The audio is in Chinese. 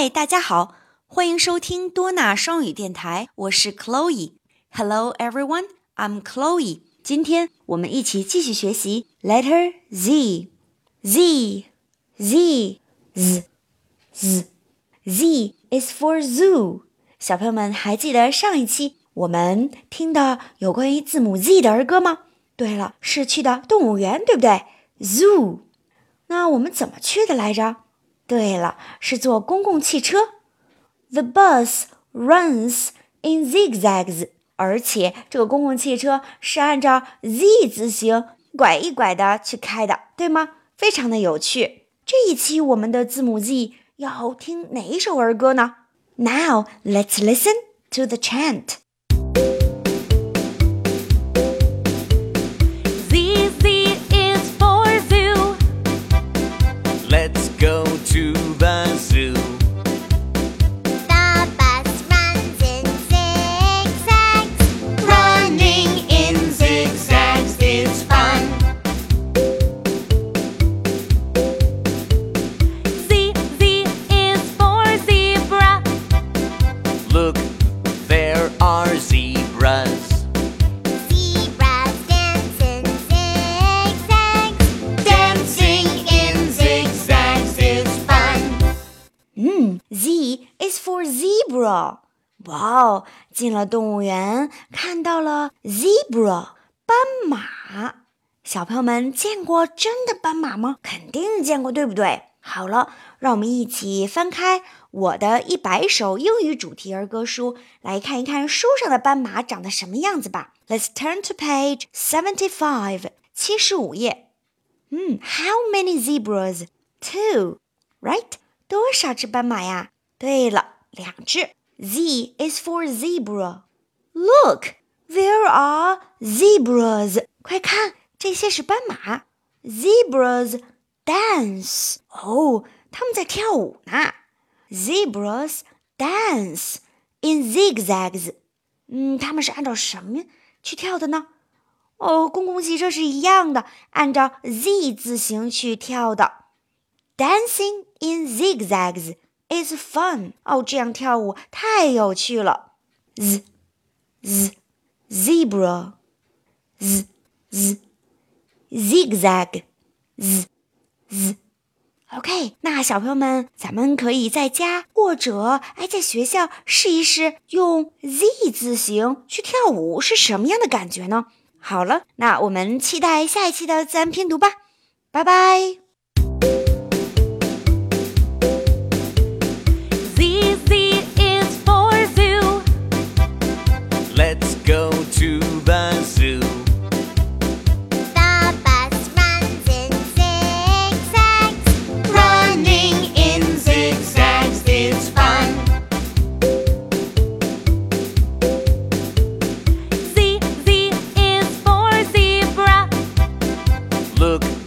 嗨，大家好，欢迎收听多纳双语电台，我是 Chloe。Hello everyone, I'm Chloe。今天我们一起继续学习 letter Z。Z Z Z Z Z is for zoo。小朋友们还记得上一期我们听的有关于字母 Z 的儿歌吗？对了，是去的动物园，对不对？Zoo。那我们怎么去的来着？对了，是坐公共汽车。The bus runs in zigzags，而且这个公共汽车是按照 Z 字形拐一拐的去开的，对吗？非常的有趣。这一期我们的字母 Z 要听哪一首儿歌呢？Now let's listen to the chant. Let's go to the zoo. The bus runs in zigzags. Running in zigzags is fun. Z, Z is for zebra. Look, there are zebras. 哇哦！进了动物园，看到了 zebra 斑马。小朋友们见过真的斑马吗？肯定见过，对不对？好了，让我们一起翻开我的一百首英语主题儿歌书，来看一看书上的斑马长得什么样子吧。Let's turn to page seventy-five，七十五页。嗯，How many zebras? Two, right？多少只斑马呀？对了。两只。Z is for zebra. Look, there are zebras. 快看，这些是斑马。Zebras dance. 哦，他们在跳舞呢。Zebras dance in zigzags. 嗯，他们是按照什么去跳的呢？哦，公共汽车是一样的，按照 Z 字形去跳的。Dancing in zigzags. It's fun 哦，这样跳舞太有趣了。Z z zebra z z zigzag z z OK，那小朋友们，咱们可以在家或者哎在学校试一试，用 Z 字形去跳舞是什么样的感觉呢？好了，那我们期待下一期的自然拼读吧，拜拜。look